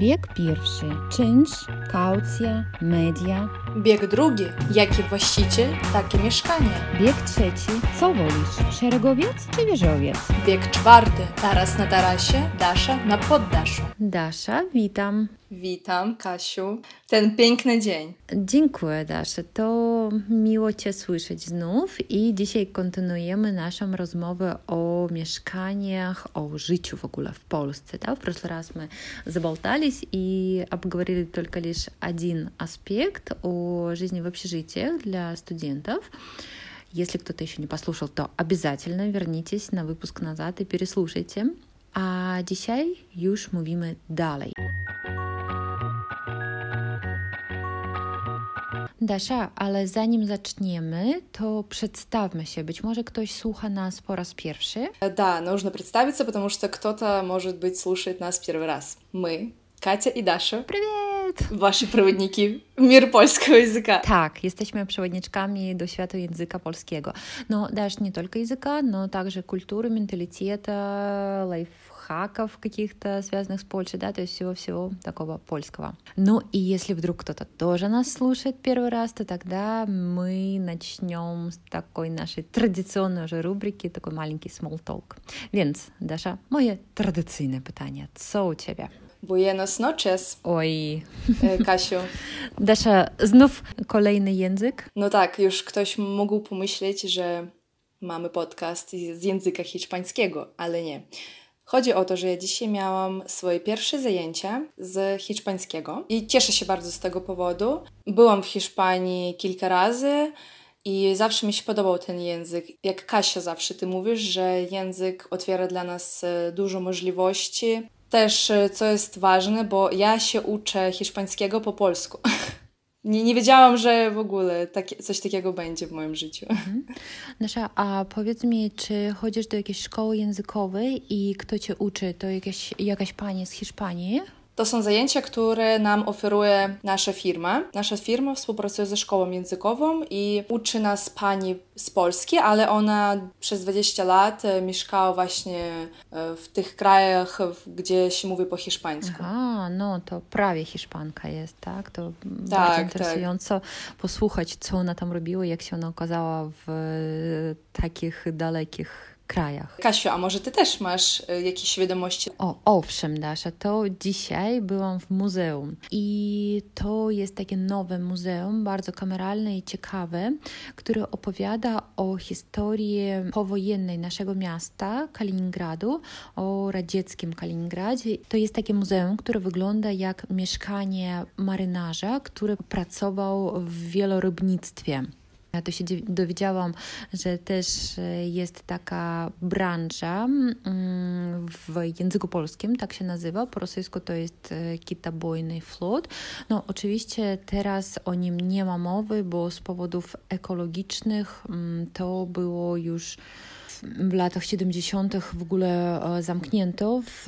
Bieg pierwszy. Czynsz, kaucja, media. Bieg drugi. Jaki właściciel, takie mieszkanie. Bieg trzeci. Co wolisz? Szeregowiec czy wieżowiec? Bieg czwarty. Taras na tarasie, Dasza na poddaszu. Dasza, witam. Witam, Kasiu. Ten piękny dzień. Dziękuję, Dasza. To miło Cię słyszeć znów i dzisiaj kontynuujemy naszą rozmowę o mieszkaniach, o życiu w ogóle в Polsce. Да? В прошлый раз мы заболтались и обговорили только лишь один аспект о жизни в общежитиях для студентов. Если кто-то еще не послушал, то обязательно вернитесь на выпуск назад и переслушайте. A dzisiaj już mówimy dalej. Dasza, ale zanim zaczniemy, to przedstawmy się. Być może ktoś słucha nas po raz pierwszy. Да, нужно представиться, потому что кто-то, может быть, слушает нас первый раз. Мы, Катя и Даша. Привет! Ваши проводники в мир польского языка. Tak, jesteśmy przewodniczkami do świata języka polskiego. No, dasz nie tylko języka, но также культуры, менталитета, лайфхаков каких-то связанных с Польшей, да, то есть всего-всего такого польского. Ну и если вдруг кто-то тоже нас слушает первый раз, то тогда мы начнем с такой нашей традиционной уже рубрики, такой маленький small talk. Więc, Dasza, moje tradycyjne pytanie. Co u Ciebie? Buenos noches, Oj, e, Kasiu. Dasza, znów kolejny język? No tak, już ktoś mógł pomyśleć, że mamy podcast z języka hiszpańskiego, ale nie. Chodzi o to, że ja dzisiaj miałam swoje pierwsze zajęcia z hiszpańskiego i cieszę się bardzo z tego powodu. Byłam w Hiszpanii kilka razy i zawsze mi się podobał ten język. Jak Kasia zawsze ty mówisz, że język otwiera dla nas e, dużo możliwości. Też, e, co jest ważne, bo ja się uczę hiszpańskiego po polsku. Nie, nie wiedziałam, że w ogóle takie, coś takiego będzie w moim życiu. Nasza, a powiedz mi, czy chodzisz do jakiejś szkoły językowej i kto cię uczy? To jakaś, jakaś pani z Hiszpanii? To są zajęcia, które nam oferuje nasza firma. Nasza firma współpracuje ze szkołą językową i uczy nas pani z Polski, ale ona przez 20 lat e, mieszkała właśnie e, w tych krajach, gdzie się mówi po hiszpańsku. Aha, no to prawie Hiszpanka jest, tak? To bardzo tak. interesująco posłuchać, co ona tam robiła, jak się ona okazała w takich dalekich krajach. Kasiu, a może ty też masz e, jakieś wiadomości? O, owszem, Dasza, to dzisiaj byłam w muzeum i to jest takie nowe muzeum, bardzo kameralne i ciekawe, które opowiada o historii powojennej naszego miasta, Kaliningradu, o radzieckim Kaliningradzie. To jest takie muzeum, które wygląda jak mieszkanie marynarza, który pracował w wielorybnictwie. Ja to się dowiedziałam, że też e, jest taka branża mm, w języku polskim, tak się nazywa. Po rosyjsku to jest e, kitabojny flot. No oczywiście teraz o nim nie ma mowy, bo z powodów ekologicznych mm, to było już w latach 70. w ogóle e, zamknięto w,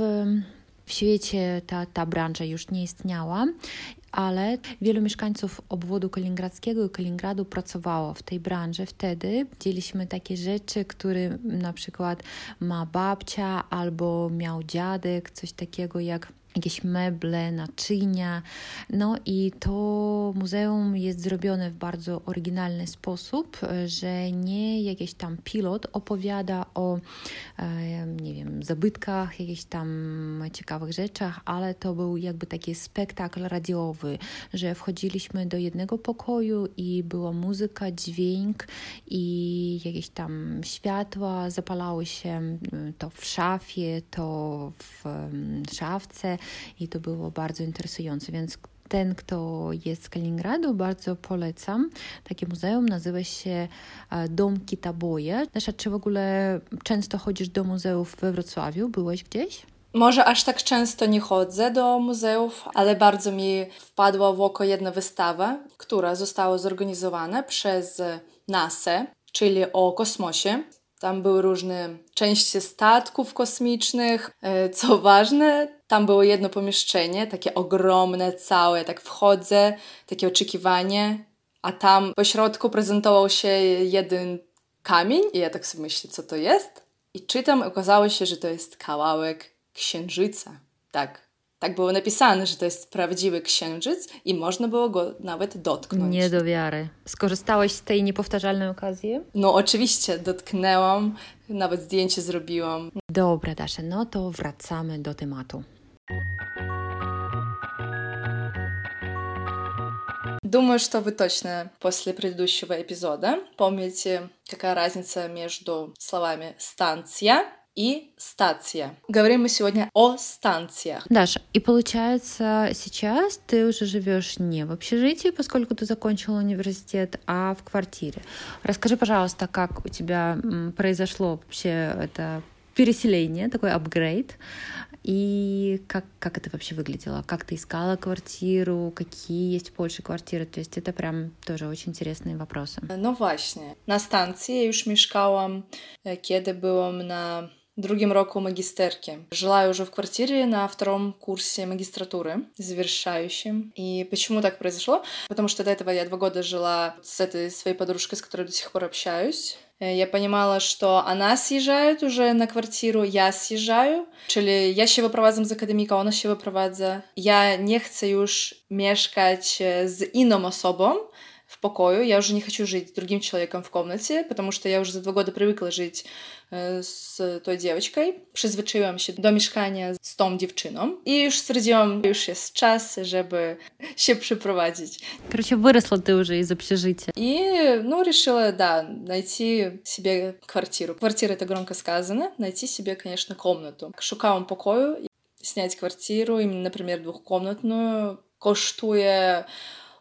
w świecie ta, ta branża już nie istniała, ale wielu mieszkańców obwodu kaliningradzkiego i Kaliningradu pracowało w tej branży wtedy. Widzieliśmy takie rzeczy, które na przykład ma babcia albo miał dziadek, coś takiego jak jakieś meble, naczynia. No i to muzeum jest zrobione w bardzo oryginalny sposób, że nie jakiś tam pilot opowiada o, e, nie wiem, zabytkach, jakichś tam ciekawych rzeczach, ale to był jakby taki spektakl radiowy, że wchodziliśmy do jednego pokoju i była muzyka, dźwięk i jakieś tam światła zapalały się mm, to w szafie, to w szafce i to było bardzo interesujące, więc ten, kto jest z Kaliningradu, bardzo polecam. Takie muzeum nazywa się e, Dom Kitaboje. Nasza, czy w ogóle często chodzisz do muzeów we Wrocławiu? Byłeś gdzieś? Może aż tak często nie chodzę do muzeów, ale bardzo mi wpadła w oko jedna wystawa, która została zorganizowana przez NASA, czyli o kosmosie. Tam były różne części statków kosmicznych. E, Co ważne, tam było jedno pomieszczenie, takie ogromne, całe. Tak wchodzę, takie oczekiwanie, a tam po środku prezentował się jeden kamień i ja tak sobie myślę, co to jest? I czytam, okazało się, że to jest kawałek księżyca. Tak, Tak było napisane, że to jest prawdziwy księżyc i można było go nawet dotknąć. Nie do wiary. Skorzystałeś z tej niepowtarzalnej okazji? No oczywiście, dotknęłam, nawet zdjęcie zrobiłam. Dobra, Dasza, no to wracamy do tematu. Думаю, что вы точно после предыдущего эпизода помните, какая разница между словами «станция» и стация. Говорим мы сегодня о станциях. Даша, и получается, сейчас ты уже живешь не в общежитии, поскольку ты закончила университет, а в квартире. Расскажи, пожалуйста, как у тебя произошло вообще это переселение, такой апгрейд, и как, как это вообще выглядело? Как ты искала квартиру? Какие есть в Польше квартиры? То есть это прям тоже очень интересные вопросы. No właśnie. Na stacji już mieszkałam, kiedy byłam na drugim roku magisterки. Жила я уже в квартире на втором курсе магистратуры, завершающем. И почему так произошло? Потому что до этого я два года жила с этой своей подружкой, с которой до сих пор общаюсь. Я понимала, что она съезжает уже на квартиру, я съезжаю, czyli ja się wyprowadzam z akademika, ona się wyprowadza. Ja nie chcę już mieszkać z inną osobą, в покою, я уже не хочу жить с другим человеком в комнате, потому что я уже за два года привыкла жить э, z tą dziewczynką. Przyzwyczaiłam się do mieszkania z tą dziewczyną i już stwierdziłam, już jest czas, żeby się przyprowadzić. Короче, выросла ты уже из общежития. И, ну, решила, да, найти себе квартиру. Квартира — это громко сказано. Найти себе, конечно, комнату. Шукałam pokoju, снять квартиру, именно, например, двухкомнатную, kosztuje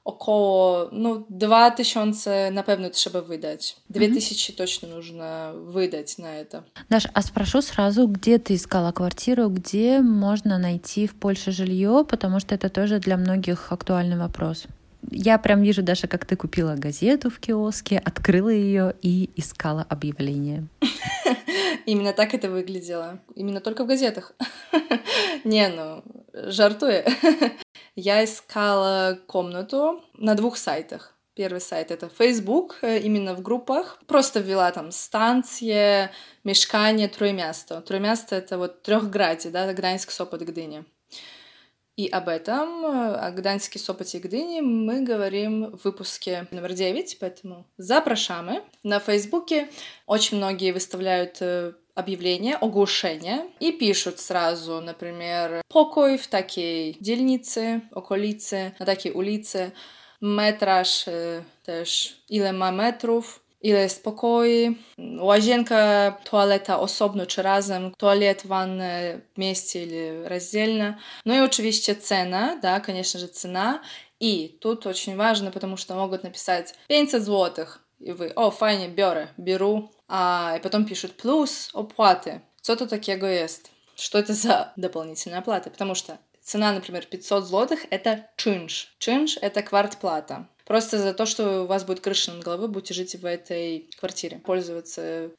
około no, 2000 на pewno trzeba wydać. 2000 mm-hmm. точно нужно выдать на это. Даш, а спрошу сразу, где ты искала квартиру, где можно найти в Польше жилье, потому что это тоже для многих актуальный вопрос. Я прям вижу, Даша, как ты купила газету в киоске, открыла ее и искала объявление. Именно так это выглядело. Именно только в газетах. Не, ну, жартуя. Я искала комнату на двух сайтах. Первый сайт — это Facebook, именно в группах. Просто ввела там станция, мешкание, Троемясто. Троемясто — это вот трехграде, да, Гданьск, Сопот, Гдыня. И об этом, о Гданьске, Сопоте и Гдыне мы говорим в выпуске номер 9, поэтому запрошamy. На Фейсбуке очень многие выставляют объявление, оглушение и пишут сразу, например, покой в takiej dzielnicy, okolicy, na takiej ulicy, metraż też, ile ma metrów, ile jest pokoi, łazienka, toaleta osobno czy razem, ванная вместе или раздельно. Ну и oczywiście cena, да, конечно же, цена. И тут очень важно, потому что могут написать 500 злотых, и вы, о, файnie, biorę, беру, а, и потом пишут плюс оплаты. Что-то takiego есть. Что это за дополнительная оплата? Потому что цена, например, 500 злотых — это чинш. Чинш — это квартплата. Просто за то, что у вас будет крыша над головой, будете жить в этой квартире. Пользоваться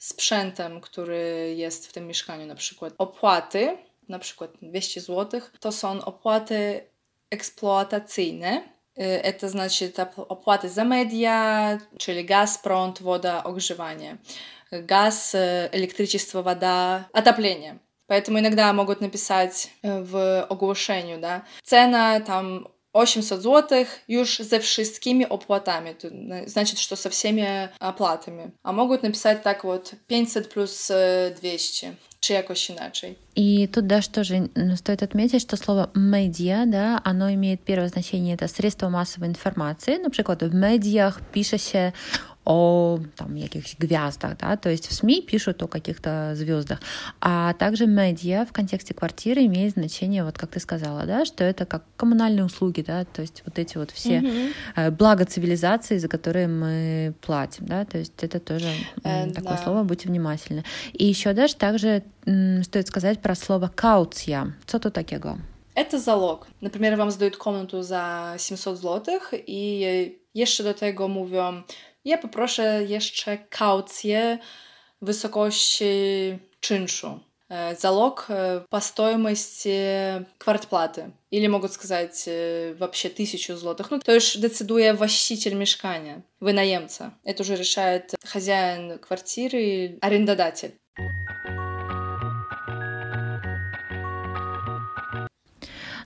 jest w tym mieszkaniu na przykład. Opłaty, na przykład 200 zł, to są opłaty eksploatacyjne, Это значит оплаты за медиа, czyli gaz, prąd, woda, ogrzewanie. Газ, электричество, вода, отопление. Поэтому иногда могут написать в оглашению, да, цена там 800 zł już wszystkimi opłatami, to значит, что со всеми оплатами. А могут написать так вот 500 плюс 200 czy jakoś inaczej. И тут даже тоже стоит отметить, что слово «медиа», да, оно имеет первое значение, это средство массовой информации. Например, в медиах пишется о там, каких-то гвяздах, да, то есть в СМИ пишут о каких-то звездах, а также медиа в контексте квартиры имеет значение, вот как ты сказала, да, что это как коммунальные услуги, да, то есть вот эти вот все mm-hmm. блага цивилизации, за которые мы платим, да, то есть это тоже э, такое да. слово, будьте внимательны. И еще даже также стоит сказать про слово кауция. Что тут такого? Это залог. Например, вам сдают комнату за 700 zł и еще до tego mówią Ja poproszę jeszcze kaucję wysokości czynszu. Залог по стоимости квартплаты. Или могут сказать вообще тысячу злотых. Ну, то есть децидуя властитель мешкания, вынаемца. Это уже решает хозяин квартиры, арендодатель.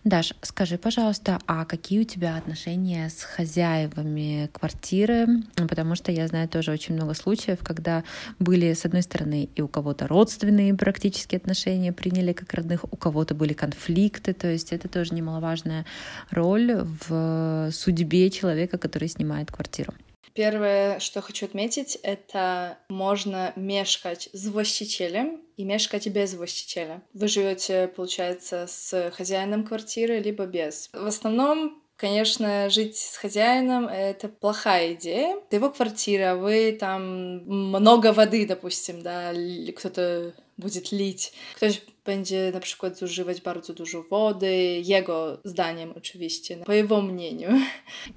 Даш, скажи, пожалуйста, а какие у тебя отношения с хозяевами квартиры? Потому что я знаю тоже очень много случаев, когда были, с одной стороны, и у кого-то родственные практически отношения приняли как родных, у кого-то были конфликты, то есть это тоже немаловажная роль в судьбе человека, который снимает квартиру. Первое, что хочу отметить, это можно мешкать с властителем и мешкать без властителя. Вы живете, получается, с хозяином квартиры, либо без. В основном Конечно, жить с хозяином — это плохая идея. Это его квартира, вы там много воды, допустим, да, кто-то будет lić. Ktoś będzie na przykład zużywać bardzo dużo wody, jego zdaniem oczywiście, по его мнению.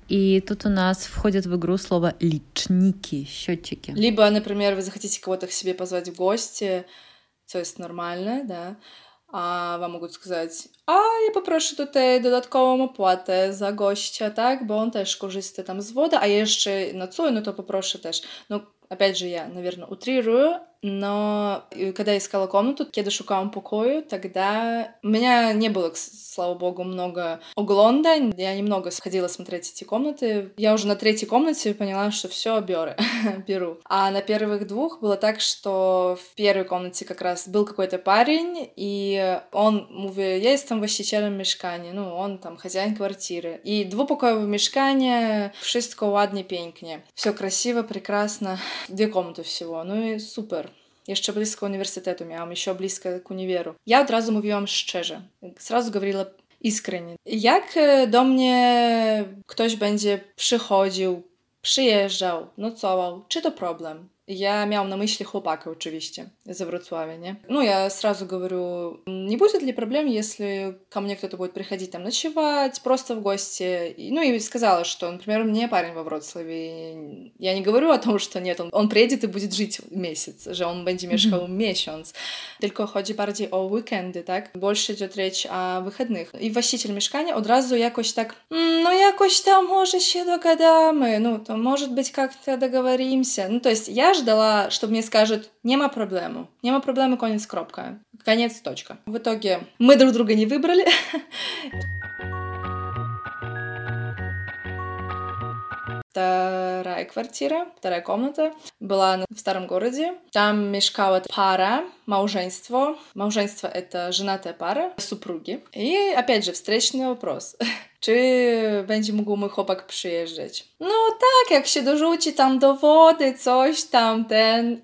И тут у нас входит в игру слово личники, счетчики. Либо, например, вы захотите кого-то к себе позвать в гости, то есть нормально, да, a wam mogą сказать, a ja poproszę tutaj dodatkową opłatę za gościa, tak, bo on też korzysta tam z wody, a jeszcze nocuje, no to poproszę też. No, опять же, я, наверное, утрирую, Но когда я искала комнату, когда шукала покою, тогда у меня не было, слава богу, много оглонда. Я немного сходила смотреть эти комнаты. Я уже на третьей комнате поняла, что все беру, беру. А на первых двух было так, что в первой комнате как раз был какой-то парень, и он mówię, я jestem właścicielem mieszkania, ну, он там хозяин квартиры. И двупокоевое mieszkanie, wszystko ładnie, pięknie. Все красиво, прекрасно. Две комнаты всего. Ну и супер. jeszcze blisko uniwersytetu miałam, jeszcze blisko k uniweru. Ja od razu mówiłam szczerze, zrazu говорила искренне. Jak do mnie ktoś będzie przychodził, przyjeżdżał, nocował, czy to problem? Я miałam на мысли хлопака, oczywiście, за Вроцлавия, не? Ну, я сразу говорю, не будет ли проблем, если ко мне кто-то будет приходить там ночевать, просто в гости? Ну, и сказала, что, например, мне парень во Вроцлаве. Я не говорю о том, что нет, он, он приедет и будет жить месяц, że on będzie mieszkał mm -hmm. miesiąc. Tylko chodzi bardziej o weekendy, tak? Больше идет речь о выходных. I właściciel mieszkania od razu jakoś tak, no jakoś tam może się dogadamy, no to może być как-то договоримся. Ну, то есть я ждала, что мне скажут, нема проблему, нема проблемы, конец, кропка, конец, точка. В итоге мы друг друга не выбрали. Вторая квартира, вторая комната была в старом городе. Там мешкала пара, мałżeństwo. Małżeństwo — это женатая пара, супруги. И, опять же, встречный вопрос. Czy będzie mógł mój chłopak przyjeżdżać? No tak, jak się dorzuci tam do wody, coś tam, ten...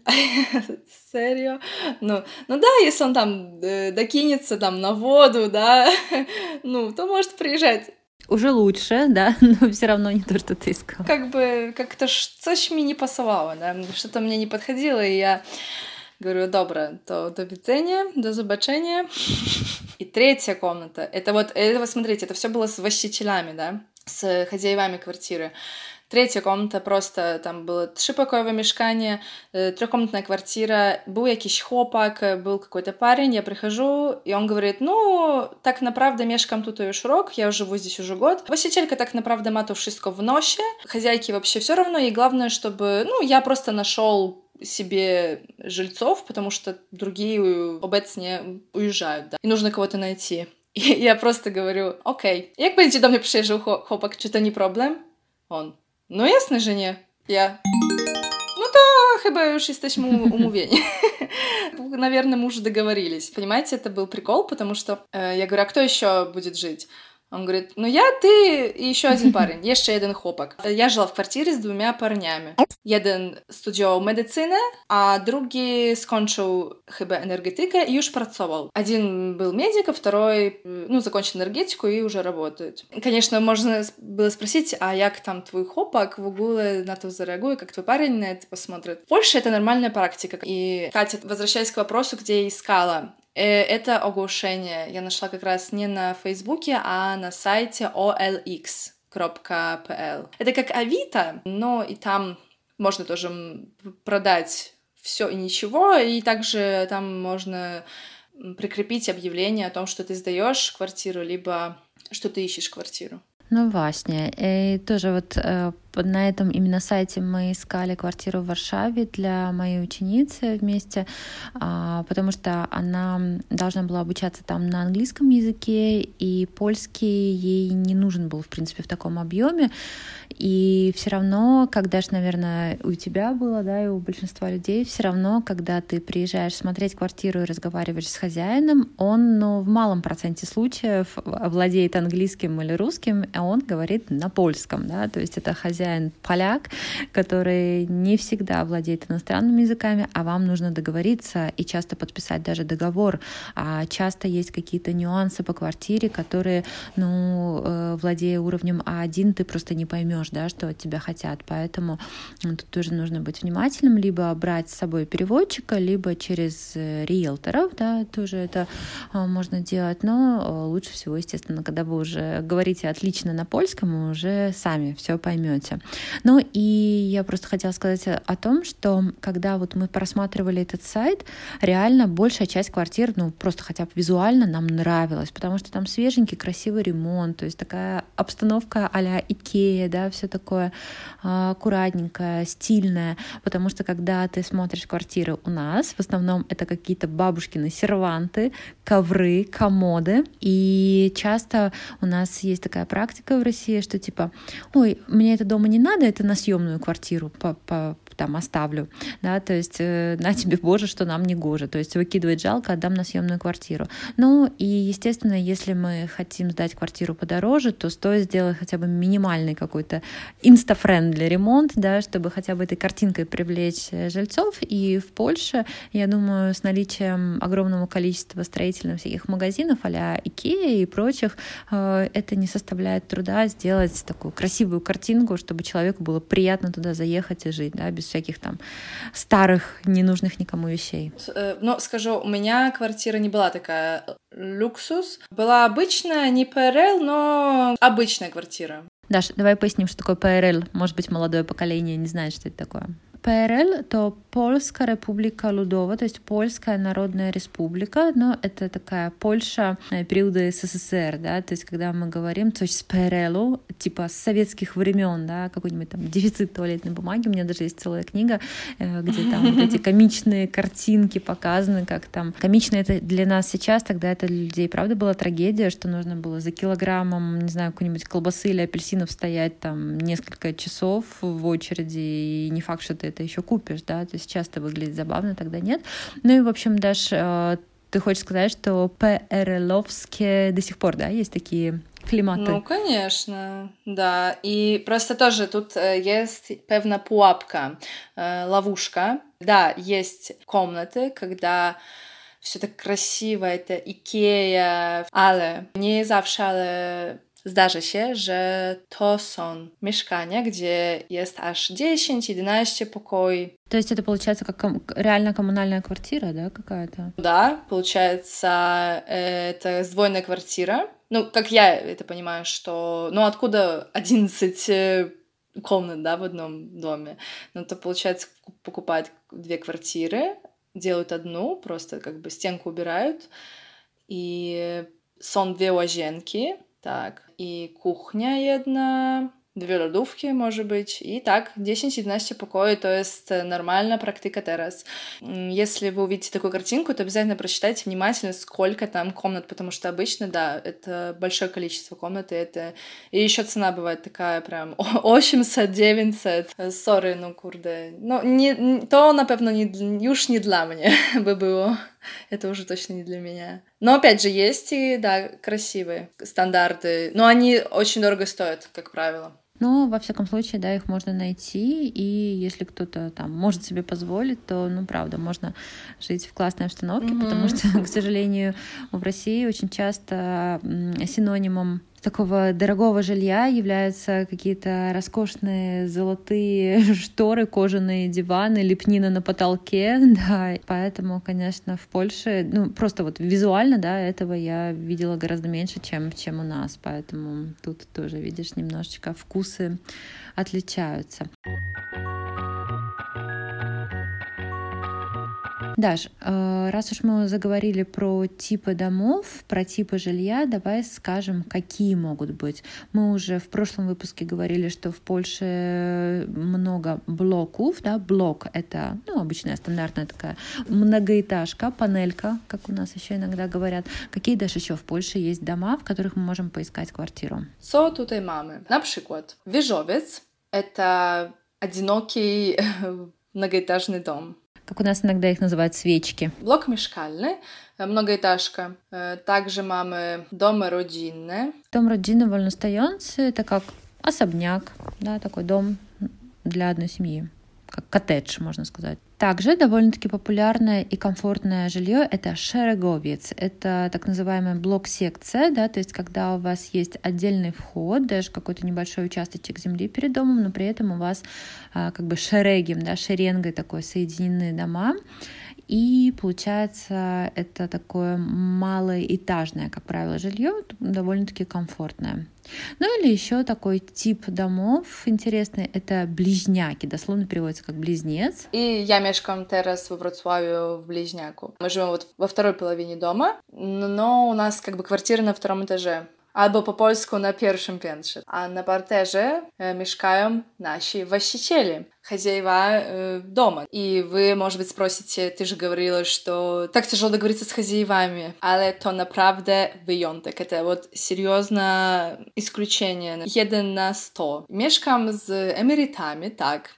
Serio? No, no да, если он там докинется там на воду, да, ну, то может приезжать. Уже лучше, да, но все равно не то, что ты искал. Как бы как-то coś mi не пасовало, да, что-то мне не подходило, и я говорю, добро, то до widzenia, до zobaczenia. И третья комната, это вот, это, смотрите, это все было с właścicielами, да, с хозяевами квартиры. Третья комната просто там было trzypokojowe mieszkanie, трехкомнатная квартира, был jakiś chłopak, был какой-то парень, я прихожу, и он говорит, ну, так naprawdę mieszkam tutaj już rok, я живу здесь уже год. Tak naprawdę ma to wszystko w nosie, хозяйке вообще все равно, и главное, чтобы, ну, я просто нашел себе жильцов, потому что другие обecnie уезжают, да, и нужно кого-то найти. И я просто говорю, окей, jak będzie do mnie przyjeżdżał chłopak, czy to nie problem? On, No jasne, że nie. Ja. Ну то chyba już jesteśmy умовени. Наверное, мы уже договорились. Понимаете, это был прикол, потому что э, я говорю, а кто еще будет жить? Он говорит, ну я, ты и еще один парень, jeszcze jeden chłopak. Я жила в квартире с двумя парнями. Jeden studiował medycynę, a drugi skończył chyba энергетика и już pracował. Один был медик, а второй, ну, закончил энергетику и уже работает. Конечно, можно было спросить, а як там твой хлопак в ogóle на то зареагует, как твой парень на это посмотрит. В Польше это нормальная практика. И, Катя, возвращаясь к вопросу, где я искала, это оглашение я нашла как раз не на Фейсбуке, а на сайте olx.pl. Это как Авито, но и там можно тоже продать все и ничего, и также там можно прикрепить объявление о том, что ты сдаешь квартиру, либо что ты ищешь квартиру. Ну, właśnie. I тоже вот На этом именно сайте мы искали квартиру в Варшаве для моей ученицы вместе, а, потому что она должна была обучаться там на английском языке, и польский ей не нужен был, в принципе, в таком объеме. И все равно, когда же, наверное, у тебя было, да, и у большинства людей, все равно, когда ты приезжаешь смотреть квартиру и разговариваешь с хозяином, он, ну, в малом проценте случаев владеет английским или русским, а он говорит на польском, да, то есть это хозяин поляк, который не всегда владеет иностранными языками, а вам нужно договориться и часто подписать даже договор, а часто есть какие-то нюансы по квартире, которые, ну, э, владея уровнем А1, ты просто не поймешь, да, что от тебя хотят. Поэтому тут тоже нужно быть внимательным, либо брать с собой переводчика, либо через э, риэлторов, да, тоже это а, можно делать. Но э, лучше всего, естественно, когда вы уже говорите отлично на польском, вы уже сами все поймете. Ну и я просто хотела сказать о том, что когда вот мы просматривали этот сайт, реально большая часть квартир, ну просто хотя бы визуально нам нравилась, потому что там свеженький, красивый ремонт, то есть такая обстановка а-ля Икея, да, все такое а, аккуратненькое, стильное, потому что когда ты смотришь квартиры у нас, в основном это какие-то бабушкины серванты, ковры, комоды, и часто у нас есть такая практика в России, что типа, ой, мне это не надо, это на съемную квартиру там оставлю, да, то есть э, на тебе, боже, что нам не гоже, то есть выкидывать жалко, отдам на съемную квартиру. Ну и, естественно, если мы хотим сдать квартиру подороже, то стоит сделать хотя бы минимальный какой-то instafriendly ремонт, да, чтобы хотя бы этой картинкой привлечь э, жильцов. И в Польше, я думаю, с наличием огромного количества строительных всяких магазинов а-ля Икея и прочих, э, это не составляет труда сделать такую красивую картинку, чтобы человеку было приятно туда заехать и жить, да, без всяких там старых, ненужных никому вещей. Э, но скажу, у меня квартира не была такая luksus. Была обычная, не PRL, но обычная квартира. Даша, давай поясним, что такое ПРЛ. Может быть, молодое поколение не знает, что это такое. ПРЛ то Польская Республика Людова, то есть Польская Народная Республика, но это такая Польша э, периода СССР, да, то есть когда мы говорим, то есть с ПРЛ, типа с советских времен, да, какой-нибудь там дефицит туалетной бумаги, у меня даже есть целая книга, э, где там вот эти комичные картинки показаны, как там, комично это для нас сейчас, тогда это для людей, правда, была трагедия, что нужно было за килограммом, не знаю, какой-нибудь колбасы или апельсинов стоять там несколько часов в очереди, и не факт, что ты это еще купишь, да, то есть часто выглядит забавно, тогда нет. Ну и, в общем, даже э, ты хочешь сказать, что ПРЛовские до сих пор, да, есть такие климаты? Ну, конечно, да. И просто тоже тут э, есть певна пуапка, э, ловушка. Да, есть комнаты, когда все так красиво, это Икея, nie zawsze, ale Zdarza się, że to są mieszkania, gdzie jest aż 10-11 pokoi. То есть это получается как ком- реально коммунальная квартира, да, какая-то? Да, получается, это сдвоенная квартира. Ну, как я это понимаю, что... Ну, откуда 11 комнат, да, в одном доме? Ну, то, получается, покупают две квартиры, делают одну, просто как бы стенку убирают, и сон две łazienki, tak. I kuchnia jedna, dwie lodówki może być i tak 10-11 pokoi to jest нормальная практика teraz. Если вы увидите такую картинку, то обязательно прочитайте внимательно, сколько там комнат, потому что обычно, да, это большое количество комнат, и это... И еще цена бывает такая прям 800-900. Сори, ну, курде. Ну, не, то, напевно, не, już nie dla mnie by było. Это уже точно не для меня. Но опять же, есть и, да, красивые стандарты. Но они очень дорого стоят, как правило. Но, во всяком случае, да, их можно найти, и если кто-то там может себе позволить, то, ну, правда, можно жить в классной обстановке, mm-hmm. потому что, к сожалению, в России очень часто синонимом такого дорогого жилья являются какие-то роскошные золотые шторы, кожаные диваны, лепнина на потолке, да, поэтому, конечно, в Польше, ну, просто вот визуально, да, этого я видела гораздо меньше, чем, чем у нас, поэтому тут тоже, видишь, немножечко вкусы отличаются. Даш, э, раз уж мы заговорили про типы домов, про типы жилья, давай скажем, какие могут быть. Мы уже в прошлом выпуске говорили, что в Польше много блоков, да, блок — это, ну, обычная стандартная такая многоэтажка, панелька, как у нас еще иногда говорят. Какие даже еще в Польше есть дома, в которых мы можем поискать квартиру? Co tutaj mamy? Na przykład wieżowiec — это одинокий многоэтажный дом. Как у нас иногда их называют свечки. Блок mieszkalny, многоэтажка. Также mamy domy rodzinne. Дом родины вольностоянцы — это как особняк, да, такой дом для одной семьи, как коттедж, можно сказать. Также довольно-таки популярное и комфортное жилье — это шереговец. Это так называемая блок-секция, да, то есть когда у вас есть отдельный вход, даже какой-то небольшой участочек земли перед домом, но при этом у вас а, как бы шерегем, да, шеренгой такой соединенные дома. И получается, это такое малоэтажное, как правило, жилье, довольно-таки комфортное. Ну или еще такой тип домов интересный, это ближняки, дословно переводится как близнец. И я мешкам террас во Вроцлаве в ближняку. Мы живем вот во второй половине дома, но у нас как бы квартира на втором этаже. Albo po polsku na pierwszym piętrze. A na parterze mieszkają nasi właściciele, хозяева дома. И вы, может быть, спросите, ты же говорила, что так тяжело договориться с хозяевами, але то naprawdę wyjątek. Это вот серьезно исключение. Jeden на сто. Mieszkam z emerytami, так,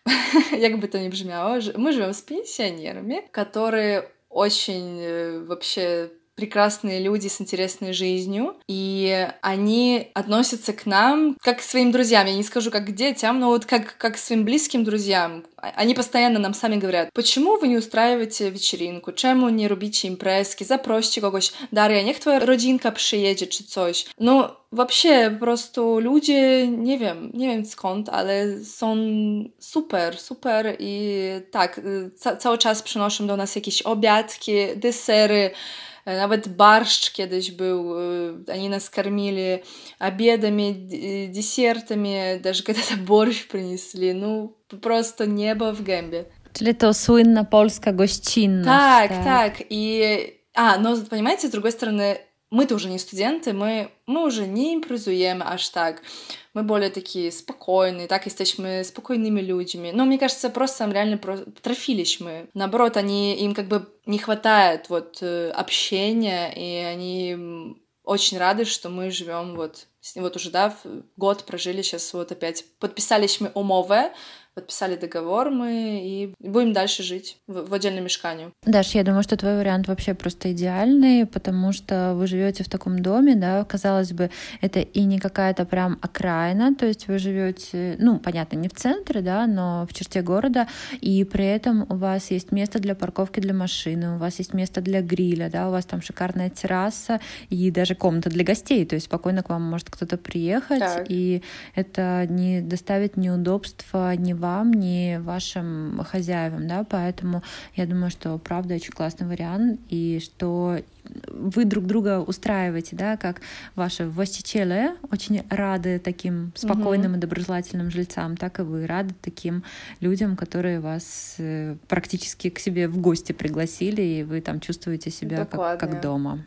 jak by to ни brzmiało. Мы живем с пенсионерами, которые очень вообще прекрасные люди с интересной жизнью, и они относятся к нам как к своим друзьям. Я не скажу как к детям, но вот как, как к своим близким друзьям. А, они постоянно нам сами говорят, почему вы не устраиваете вечеринку, czemu nie robicie imprezki, zaproście kogoś, Daria, niech twoja rodzinka przyjedzie czy coś. No, вообще, po prostu ludzie, nie wiem, nie wiem skąd, ale są super, super i tak, ca cały czas przynoszą do nas jakieś obiadki, desery, Nawet barszcz kiedyś był, они нас кормили обедами, десертами, даже когда-то борщ принесли. Ну, просто небо в гębie. Czyli to słynna polska gościnność. Так, так. так. И... А, но, понимаете, с другой стороны, мы-то уже не студенты, мы, мы уже не импровизуем аж так. Мы более такие спокойные, так мы спокойными людьми. Но мне кажется, просто реально трофились мы. Наоборот, они, им как бы не хватает вот э, общения, и они очень рады, что мы живем вот, вот уже, да, год прожили сейчас вот опять. Подписались мы умовы, подписали договор мы и будем дальше жить в, в отдельном мешкании. Даш, я думаю, что твой вариант вообще просто идеальный, потому что вы живете в таком доме, да, казалось бы, это и не какая-то прям окраина, то есть вы живете, ну, понятно, не в центре, да, но в черте города, и при этом у вас есть место для парковки для машины, у вас есть место для гриля, да, у вас там шикарная терраса и даже комната для гостей, то есть спокойно к вам может кто-то приехать, так. и это не доставит неудобства ни вам, вам, ни вашим хозяевам, да, поэтому я думаю, что правда очень классный вариант, и что вы друг друга устраиваете, да, как ваши властичелы очень рады таким спокойным mm-hmm. и доброжелательным жильцам, так и вы рады таким людям, которые вас э, практически к себе в гости пригласили, и вы там чувствуете себя как, как дома.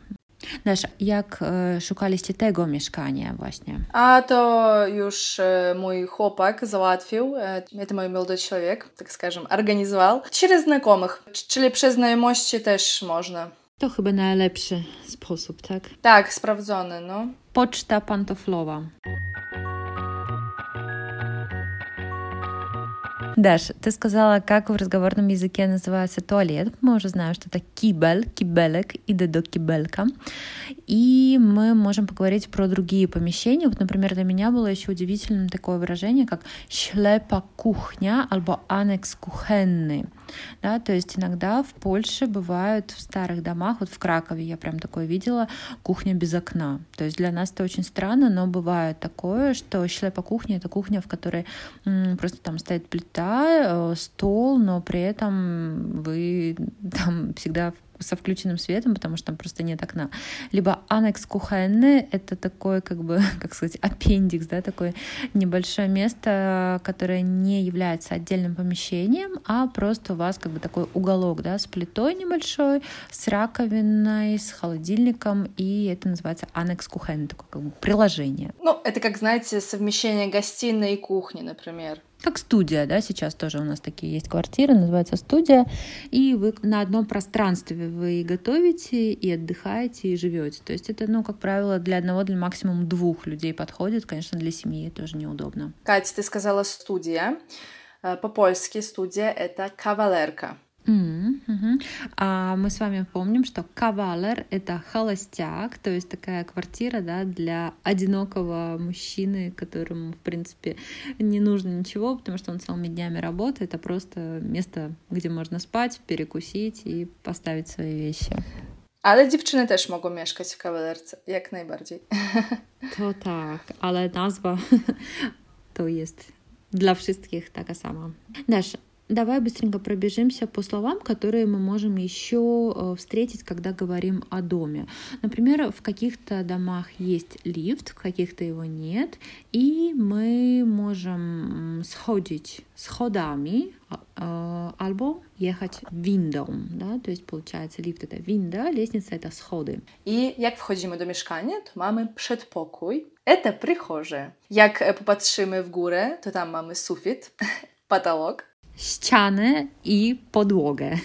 Dasz, jak szukaliście tego mieszkania właśnie? A to już mój chłopak załatwił, это мой молодой человек, так скажем, организовал. Через знакомых, czyli przez znajomości też można. To chyba najlepszy sposób, tak? Tak, sprawdzony, no. Poczta pantoflowa. Даш, ты сказала, как в разговорном языке называется туалет. Мы уже знаем, что это кибель, кибелек, иде до кибелька. И мы можем поговорить про другие помещения. Вот, например, для меня было еще удивительным такое выражение, как шлепа кухня, альбо анекс кухенный. Да, то есть иногда в Польше бывают в старых домах, вот в Кракове я прям такое видела, кухня без окна. То есть для нас это очень странно, но бывает такое, что шлепа кухня — это кухня, в которой м, просто там стоит плита, э, стол, но при этом вы там всегда со включенным светом, потому что там просто нет окна. Либо анекс кухенны — это такой, как бы, как сказать, аппендикс, да, такое небольшое место, которое не является отдельным помещением, а просто у вас как бы такой уголок, да, с плитой небольшой, с раковиной, с холодильником, и это называется анекс кухенны, такое как бы приложение. Ну, это как, знаете, совмещение гостиной и кухни, например как студия, да, сейчас тоже у нас такие есть квартиры, называется студия, и вы на одном пространстве вы и готовите, и отдыхаете, и живете. То есть это, ну, как правило, для одного, для максимум двух людей подходит, конечно, для семьи тоже неудобно. Катя, ты сказала студия. Э, по-польски студия — это кавалерка. А мы с вами помним, что кавалер — это холостяк, то есть такая квартира да, для одинокого мужчины, которому, в принципе, не нужно ничего, потому что он целыми днями работает, это просто место, где можно спать, перекусить и поставить свои вещи. Ale dziewczyny też mogą mieszkać w kawalerce, jak najbardziej. To tak, ale nazwa to jest dla wszystkich taka sama. Dasz, Давай быстренько пробежимся по словам, которые мы можем еще э, встретить, когда говорим о доме. Например, в каких-то домах есть лифт, в каких-то его нет, и мы можем сходить сходами albo jechać windą, да? то есть получается лифт это winda, лестница это сходы. I jak wchodzimy do mieszkania, to mamy przedpokój, это прихожая. Jak popatrzymy w górę, to tam mamy sufit, потолок, ścianę i podłogę,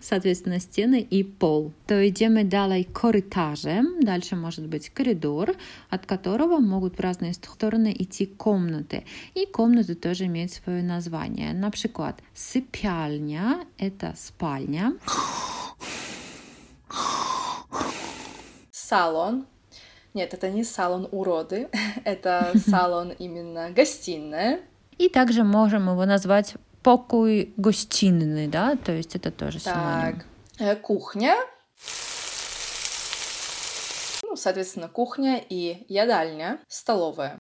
соответственно, стены и пол. То идем далее коридором, дальше может быть коридор, от которого могут в разные стороны идти комнаты. И комнаты тоже имеют свое название. Например, сыпяльня – это спальня. Салон нет, это не салон уроды, это салон именно гостиная. И также можем его назвать покой гостиный, да, то есть это тоже так. синоним. Э, кухня. Ну, соответственно, кухня и ядальня, столовая.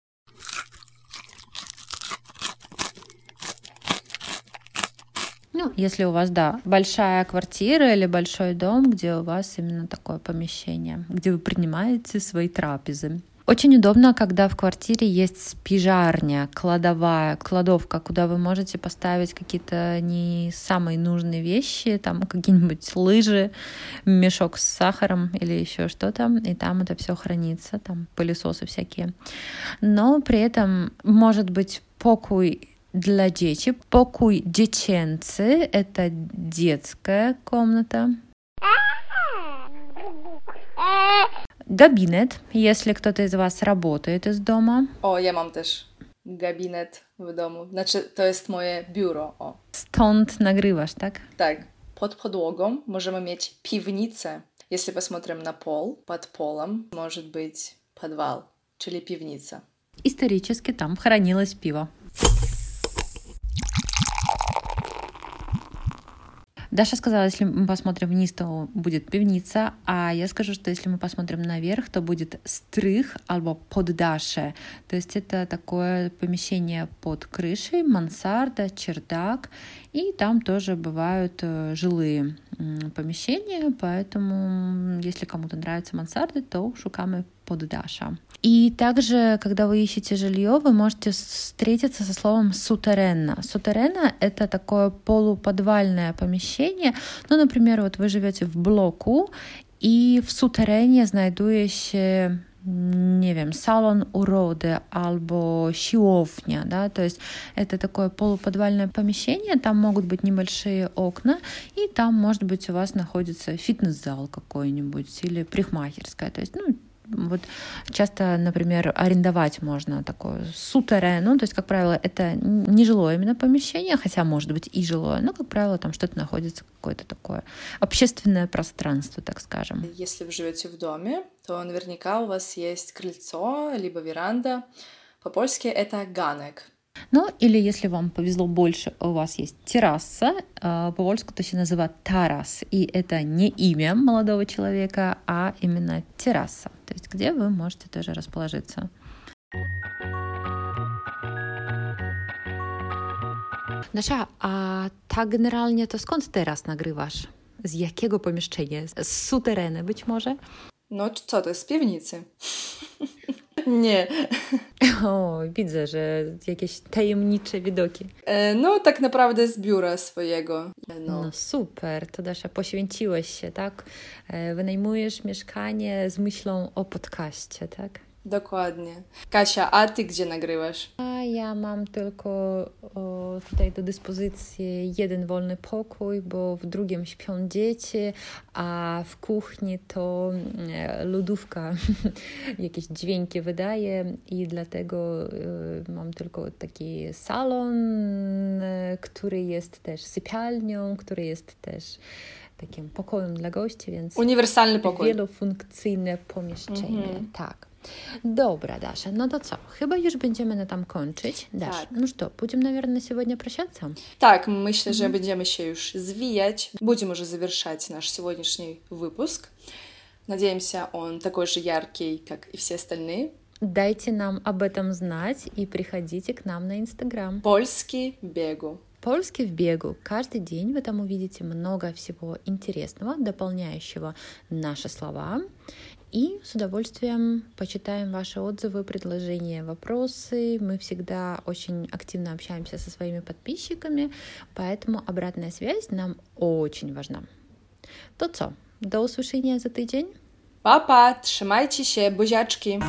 Ну, если у вас, да, большая квартира или большой дом, где у вас именно такое помещение, где вы принимаете свои трапезы. Очень удобно, когда в квартире есть спижарня, кладовая, кладовка, куда вы можете поставить какие-то не самые нужные вещи, там какие-нибудь лыжи, мешок с сахаром или еще что-то, и там это все хранится, там пылесосы всякие. Но при этом может быть покой для детей. Покой dziecięcy — это детская комната. Gabinet, если кто-то из вас работает из дома. O, ja mam też gabinet w domu. Znaczy, to jest moje biuro. O. Stąd nagrywasz, tak? Tak. Pod podłogą możemy mieć piwnicę. Jeśli посмотрим na pol, pod polem może być подвал, czyli piwnica. Исторически там хранилось пиво. Даша сказала, если мы посмотрим вниз, то будет пивница, а я скажу, что если мы посмотрим наверх, то будет стрых albo поддаше. То есть это такое помещение под крышей, мансарда, чердак, и там тоже бывают э, жилые помещения, поэтому если кому-то нравятся мансарды, то шуками под Даша. И также, когда вы ищете жилье, вы можете встретиться со словом сутерена. Сутерена — это такое полуподвальное помещение. Ну, например, вот вы живете в блоку, и в сутерenie znajduje nie wiem, salon urody albo siłownia, да, то есть это такое полуподвальное помещение, там могут быть небольшие окна, и там, может быть, у вас находится фитнес-зал какой-нибудь или парикмахерская, то есть, ну, вот часто, например, арендовать можно такое сутерен, ну, то есть, как правило, это не жилое именно помещение, хотя может быть и жилое, но, как правило, там что-то находится, какое-то такое общественное пространство, так скажем. Если вы живете в доме, то наверняка у вас есть крыльцо, либо веранда. По-польски это ганек. Ну, или если вам повезло больше, у вас есть терраса, э, по-польску то się называют тарас, и это не имя молодого человека, а именно терраса, то есть где вы можете тоже расположиться. Dasza, a tak generalnie to skąd teraz nagrywasz? Z jakiego pomieszczenia? Z sutereny być może? No co to jest? Z piwnicy. Nie. O, widzę, że jakieś tajemnicze widoki. E, no, tak naprawdę z biura swojego. No. no super, to Dasza, poświęciłeś się, tak? E, wynajmujesz mieszkanie z myślą o podcaście, tak? Dokładnie. Kasia, a ty gdzie nagrywasz? A ja mam tylko o, tutaj do dyspozycji jeden wolny pokój, bo w drugim śpią dzieci, a w kuchni to e, lodówka jakieś dźwięki wydaje i dlatego e, mam tylko taki salon, e, który jest też sypialnią, który jest też takim pokojem dla gości, więc uniwersalny pokój. Wielofunkcyjne pomieszczenie. Mhm. Tak. Dobra, Даша, no to co? Chyba już będziemy na tam kończyć. Dasz, tak. no что, будем, наверное, сегодня прощаться? Так, myślę, że będziemy się już zwijać. Будем уже завершать наш сегодняшний выпуск. Надеемся, он такой же яркий, как и все остальные. Дайте нам об этом знать и приходите к нам на Инстаграм. Польский бегу. Польский в бегу. Каждый день вы там увидите много всего интересного, дополняющего наши слова. И с удовольствием почитаем ваши отзывы, предложения, вопросы. Мы всегда очень активно общаемся со своими подписчиками, поэтому обратная связь нам очень важна. To co? Do usłyszenia za tydzień. Papa, trzymajcie się, buziaczki.